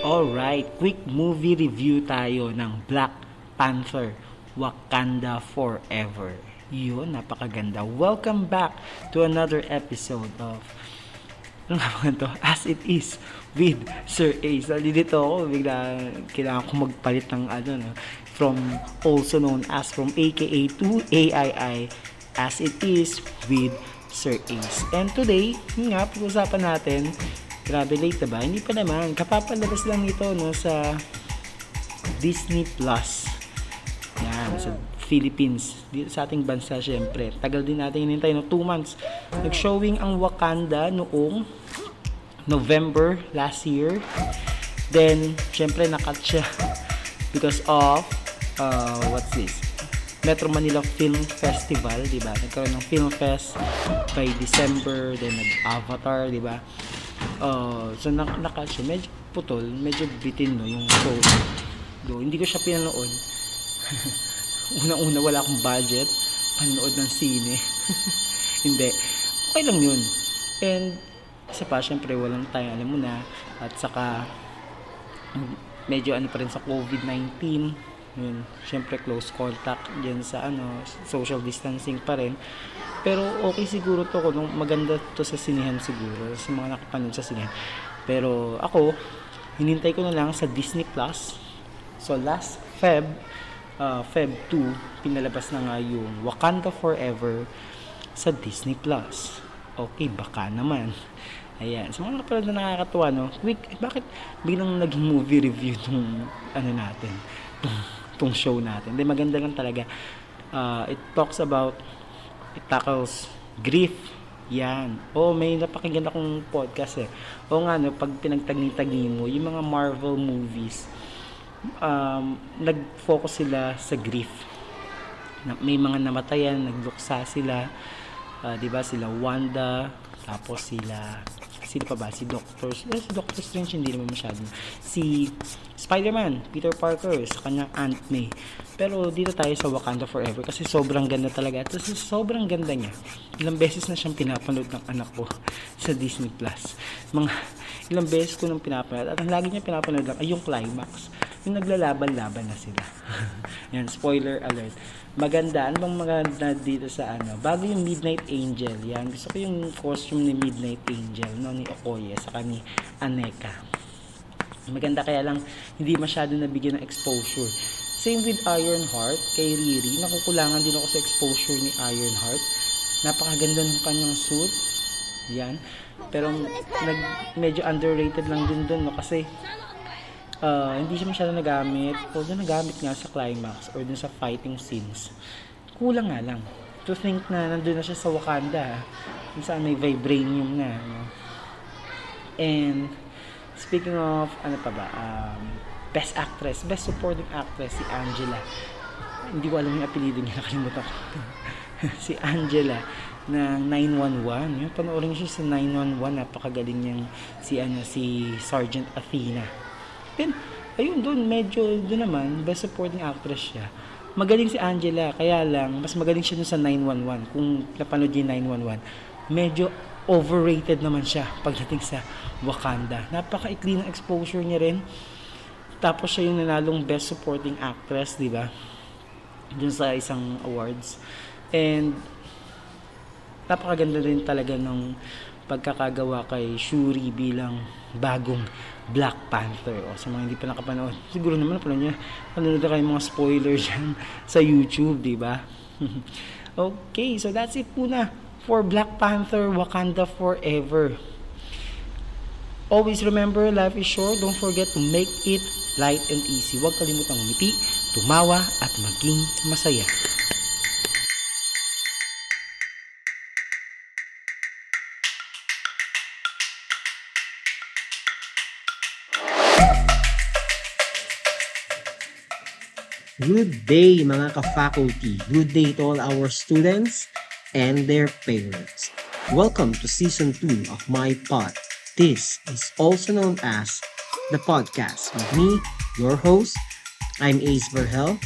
Alright, quick movie review tayo ng Black Panther Wakanda Forever. Yun, napakaganda. Welcome back to another episode of ano to? As It Is with Sir Ace. Nandito ako, bigla kailangan ko magpalit ng ano, no? from also known as from AKA to AII As It Is with Sir Ace. And today, nga, pag-usapan natin, grabe late na ba? Hindi pa naman, kapapalabas lang nito no, sa Disney Plus. Yan, sa Philippines. Dito sa ating bansa, syempre. Tagal din natin hinintay, no? 2 months. Nag-showing ang Wakanda noong November last year. Then, syempre, nakat siya because of, uh, what's this? Metro Manila Film Festival, di ba? Nagkaroon ng Film Fest by December, then nag-Avatar, di ba? Uh, so, nak nakat siya. Medyo putol, medyo bitin, no, yung show. Do, hindi ko siya pinanood. Unang-una, wala akong budget. Panood ng sine. hindi. Okay lang yun. And, isa pa, syempre, walang tayo, alam mo na. At saka, medyo ano pa rin sa COVID-19. Yun, syempre close contact dyan sa ano, social distancing pa rin. Pero okay siguro to kung maganda to sa sinihan siguro, sa mga nakapanood sa sinihan. Pero ako, hinintay ko na lang sa Disney Plus. So last Feb, uh, Feb 2, pinalabas na nga yung Wakanda Forever sa Disney Plus. Okay, baka naman. Ayan. Sa mga nakapanood na nakakatuwa, no? Quick, bakit biglang naging movie review tong ano natin? Tong, show natin. Hindi, maganda lang talaga. Uh, it talks about, it tackles grief. Yan. Oh, may napakinggan akong podcast eh. O nga, no, pag pinagtagni-tagni mo, yung mga Marvel movies, um, nag-focus sila sa grief. Na, may mga namatayan, nagluksa sila. Uh, 'di ba sila Wanda, tapos sila sila pa ba? Si Doctor, eh, si Doctor Strange hindi naman masyado. Si Spider-Man, Peter Parker, sa kanyang Aunt May. Pero dito tayo sa Wakanda Forever kasi sobrang ganda talaga. At sobrang ganda niya. Ilang beses na siyang pinapanood ng anak ko sa Disney Plus. Mga ilang beses ko nang pinapanood. At ang lagi niya pinapanood lang ay yung climax. Yung naglalaban-laban na sila. Yan, spoiler alert. Maganda. Ano bang maganda dito sa ano? Bago yung Midnight Angel. Yan. Gusto ko yung costume ni Midnight Angel. No, ni Okoye. Saka ni Aneka. Maganda kaya lang hindi masyado nabigyan ng exposure. Same with Ironheart kay Riri. Nakukulangan din ako sa exposure ni Ironheart. Napakaganda ng kanyang suit. Yan. Pero nag, medyo underrated lang din dun no kasi uh, hindi siya masyado nagamit. Although nagamit nga sa climax or dun sa fighting scenes. Kulang nga lang. To think na nandun na siya sa Wakanda. Kung saan may vibranium na. No? And speaking of, ano pa ba, um, best actress, best supporting actress, si Angela. Hindi ko alam yung apelido niya, nakalimutan ko. si Angela ng 911. Yung panoorin siya sa 911, napakagaling niyang si ano si Sergeant Athena. Then, ayun doon, medyo doon naman, best supporting actress siya. Magaling si Angela, kaya lang, mas magaling siya sa 911. Kung napanood yung 911, medyo overrated naman siya pagdating sa Wakanda. Napaka-ikli ng exposure niya rin. Tapos siya yung nanalong best supporting actress, di ba? Dun sa isang awards. And napakaganda rin talaga ng pagkakagawa kay Shuri bilang bagong Black Panther. O sa mga hindi pa nakapanood, siguro naman napanood niya. Panood na kayo mga spoiler dyan sa YouTube, di ba? okay, so that's it muna for Black Panther Wakanda Forever. Always remember, life is short. Don't forget to make it light and easy. Huwag kalimutang umiti, tumawa, at maging masaya. Good day mga ka-faculty. Good day to all our students and their parents. Welcome to Season 2 of my pod. This is also known as the podcast with me, your host. I'm Ace Verhel,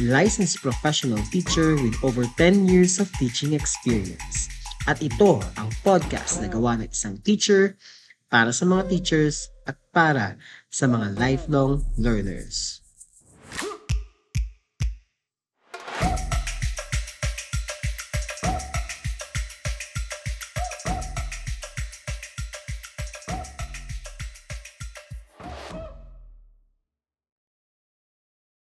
licensed professional teacher with over 10 years of teaching experience. At ito ang podcast na gawa ng isang teacher para sa mga teachers at para sa mga lifelong learners.